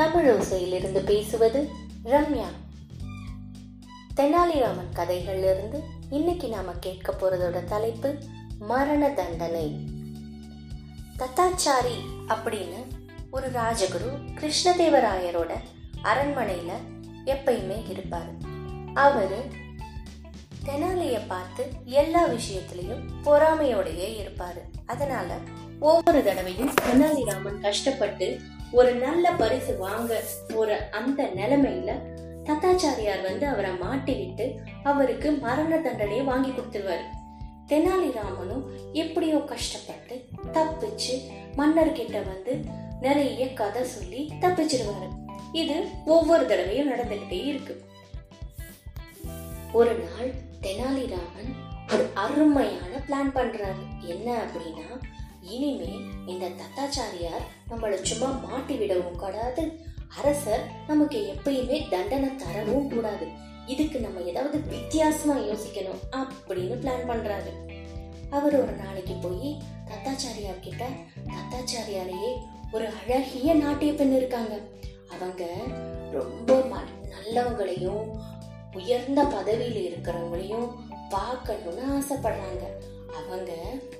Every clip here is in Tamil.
தமிழோசையிலிருந்து பேசுவது ரம்யா. தெனாலிராமன் கதைகளிலிருந்து இன்னைக்கு நாம கேட்க போறதோட தலைப்பு மரண தண்டனை. தத்தாச்சாரி அப்படின்னு ஒரு ராஜகுரு கிருஷ்ணதேவராயரோட அரண்மனையில எப்பயுமே இருப்பார். அவரு தெனாலிய பார்த்து எல்லா விஷயத்திலையும் பொறாமையோடையே இருப்பாரு. அதனால ஒவ்வொரு தடவையும் தெனாலிராமன் கஷ்டப்பட்டு ஒரு நல்ல பரிசு வாங்க ஒரு அந்த நிலைமையில தத்தாச்சாரியார் வந்து அவரை மாட்டி விட்டு அவருக்கு மரண தண்டனையை வாங்கி கொடுத்துருவாரு. தெனாலிராமனும் எப்படியோ கஷ்டப்பட்டு தப்பிச்சு மன்னர்கிட்ட வந்து நிறைய கதை சொல்லி தப்பிச்சிருவாரு. இது ஒவ்வொரு தடவையும் நடந்துகிட்டே இருக்கு. ஒரு நாள் தெனாலிராமன் ஒரு அருமையான பிளான் பண்றாரு. என்ன அப்படின்னா இனிமே இந்த தத்தாச்சாரியார் நம்மள சும்மா மாட்டி விடவும் கூடாது. அரசர் நமக்கு எப்பயுமே தண்டனை தரவும் கூடாது. இதுக்கு நம்ம ஏதாவது வித்தியாசமா யோசிக்கணும் அப்படின்னு பிளான் பண்றாரு. அவர் ஒரு நாளைக்கு போய் தத்தாச்சாரியார் கிட்ட தத்தாச்சாரியாரையே ஒரு அழகிய நாட்டிய பெண் இருக்காங்க. அவங்க ரொம்ப ம- நல்லவங்களையும் உயர்ந்த பதவியில இருக்கிறவங்களையும் பார்க்கணும்னு ஆசைப்படுறாங்க. அவங்க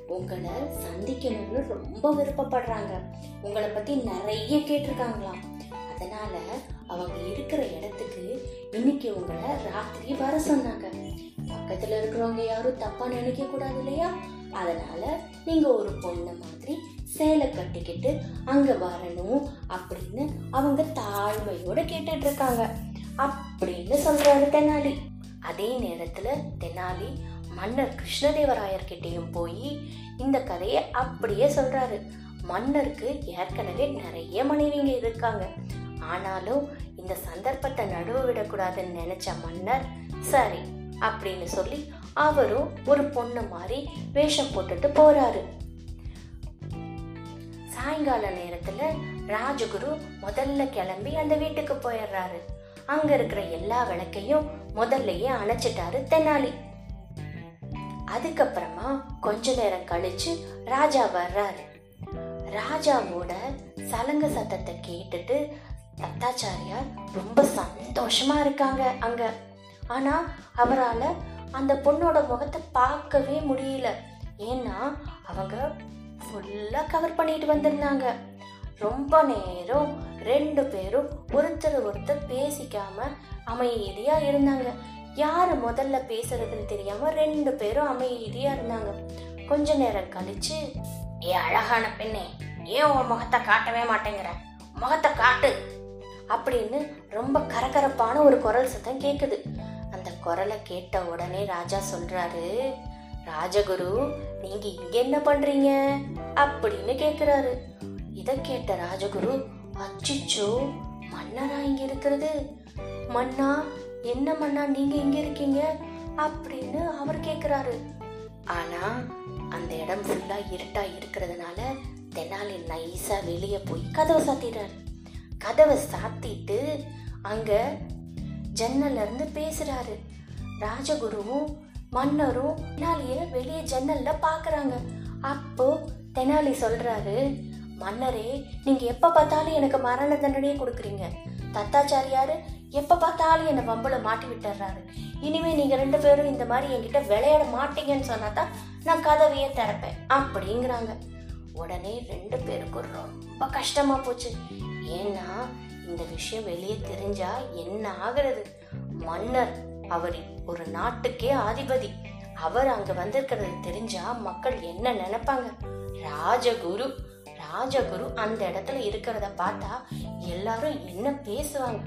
உங்களை சந்திக்கணும்னு ரொம்ப விருப்பப்படுறாங்க. உங்களை பத்தி நிறைய கேட்டிருக்காங்களாம். அதனால அவங்க இருக்கிற இடத்துக்கு இன்னைக்கு உங்களை ராத்திரி வர சொன்னாங்க. பக்கத்துல இருக்கிறவங்க யாரும் தப்பா நினைக்க கூடாது இல்லையா? அதனால நீங்க ஒரு பொண்ணு மாதிரி சேலை கட்டிக்கிட்டு அங்க வரணும் அப்படின்னு அவங்க தாழ்மையோட கேட்டுட்டு இருக்காங்க. அப்படின்னு சொல்றாரு தெனாலி. அதே நேரத்துல தெனாலி மன்னர் கிருஷ்ணதேவராயர்கிட்டையும் போய் இந்த கதையை அப்படியே சொல்றாரு. மன்னருக்கு ஏற்கனவே நிறைய மனைவிங்க இருக்காங்க. ஆனாலும் இந்த சந்தர்ப்பத்தை நடுவு விடக்கூடாதுன்னு நினைச்ச மன்னர் சரி அப்படின்னு சொல்லி அவரும் ஒரு பொண்ணு மாதிரி வேஷம் போட்டுட்டு போறாரு. சாயங்கால நேரத்துல ராஜகுரு முதல்ல கிளம்பி அந்த வீட்டுக்கு போயிடுறாரு. அங்க இருக்கிற எல்லா விளக்கையும் முதல்லயே அணைச்சிட்டாரு தெனாலி. அதுக்கப்புறமா கொஞ்ச நேரம் கழிச்சு ராஜா வர்றாரு. ராஜாவோட சலங்க சத்தத்தை கேட்டுட்டு தத்தாச்சாரியார் ரொம்ப சந்தோஷமா இருக்காங்க அங்க. ஆனா அவரால் அந்த பொண்ணோட முகத்தை பார்க்கவே முடியல. ஏன்னா அவங்க ஃபுல்லாக கவர் பண்ணிட்டு வந்திருந்தாங்க. ரொம்ப நேரம் ரெண்டு பேரும் ஒருத்தர் ஒருத்தர் பேசிக்காம அமைதியாக இருந்தாங்க. யாரு முதல்ல பேசுறதுன்னு தெரியாம ரெண்டு பேரும் அமைதியா இருந்தாங்க. கொஞ்ச நேரம் கழிச்சு ஏ அழகான பெண்ணே ஏன் உன் முகத்தை காட்டவே மாட்டேங்கிற? முகத்தை காட்டு அப்படின்னு ரொம்ப கரகரப்பான ஒரு குரல் சத்தம் கேக்குது. அந்த குரலை கேட்ட உடனே ராஜா சொல்றாரு ராஜகுரு நீங்க இங்க என்ன பண்றீங்க? அப்படின்னு கேக்குறாரு. இத கேட்ட ராஜகுரு அச்சிச்சோ மன்னரா இங்க இருக்கிறது. மன்னா என்ன மண்ணா நீங்க இங்க இருக்கீங்க? அப்படின்னு அவர் கேக்குறாரு. ஆனா அந்த இடம் ஃபுல்லா இருட்டா இருக்கிறதுனால தெனாலி நைஸா வெளியே போய் கதவை சாத்திடுறாரு. கதவை சாத்திட்டு அங்க ஜன்னல்ல இருந்து பேசுறாரு. ராஜகுருவும் மன்னரும் தெனாலிய வெளியே ஜன்னல்ல பாக்குறாங்க. அப்போ தெனாலி சொல்றாரு மன்னரே நீங்க எப்ப பார்த்தாலும் எனக்கு மரண தண்டனையே கொடுக்குறீங்க. தத்தாச்சாரியாரு எப்ப பார்த்தாலும் என்னை வம்புல மாட்டி விட்டுறாரு. இனிமே நீங்க ரெண்டு பேரும் இந்த மாதிரி என்கிட்ட விளையாட மாட்டீங்கன்னு சொன்னாதான் நான் கதவையே திறப்பேன் அப்படிங்கிறாங்க. உடனே ரெண்டு பேருக்கும் ரொம்ப கஷ்டமா போச்சு. ஏன்னா இந்த விஷயம் வெளியே தெரிஞ்சா என்ன ஆகுறது? மன்னர் அவர் ஒரு நாட்டுக்கே ஆதிபதி. அவர் அங்க வந்திருக்கிறது தெரிஞ்சா மக்கள் என்ன நினைப்பாங்க? ராஜகுரு ராஜகுரு அந்த இடத்துல இருக்கிறத பார்த்தா எல்லாரும் என்ன பேசுவாங்க?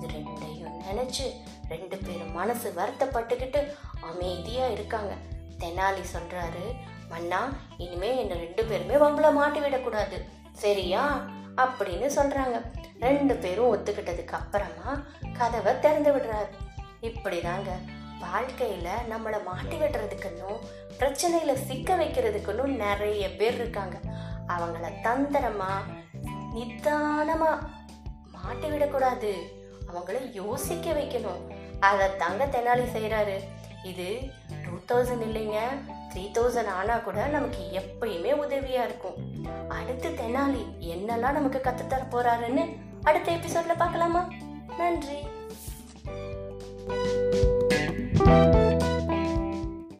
இது ரெண்டையும் நினைச்சு ரெண்டு பேரும் மனசு வருத்தப்பட்டுக்கிட்டு அமைதியா இருக்காங்க. தெனாலி சொல்றாரு மன்னா இனிமே என்ன ரெண்டு பேருமே வம்புல மாட்டி விடக்கூடாது. சரியா? அப்படின்னு சொல்றாங்க. ரெண்டு பேரும் ஒத்துக்கிட்டதுக்கு அப்புறமா கதவை திறந்து விடுறாரு. இப்படிதாங்க வாழ்க்கையில நம்மளை மாட்டி விடுறதுக்குன்னும் பிரச்சனையில சிக்க வைக்கிறதுக்குன்னு நிறைய பேர் இருக்காங்க. அவங்கள தந்திரமா நிதானமா மாட்டி விடக்கூடாது. அவங்கள யோசிக்க வைக்கணும். அதை தாங்க தெனாலி செய்கிறாரு இது டூ தௌசண்ட் இல்லைங்க. த்ரீ தௌசண்ட் ஆனால் கூட நமக்கு எப்பயுமே உதவியாக இருக்கும். அடுத்து தெனாலி என்னெல்லாம் நமக்கு கற்றுத்தர போகிறாருன்னு அடுத்த எபிசோடில் பார்க்கலாமா? நன்றி. thank you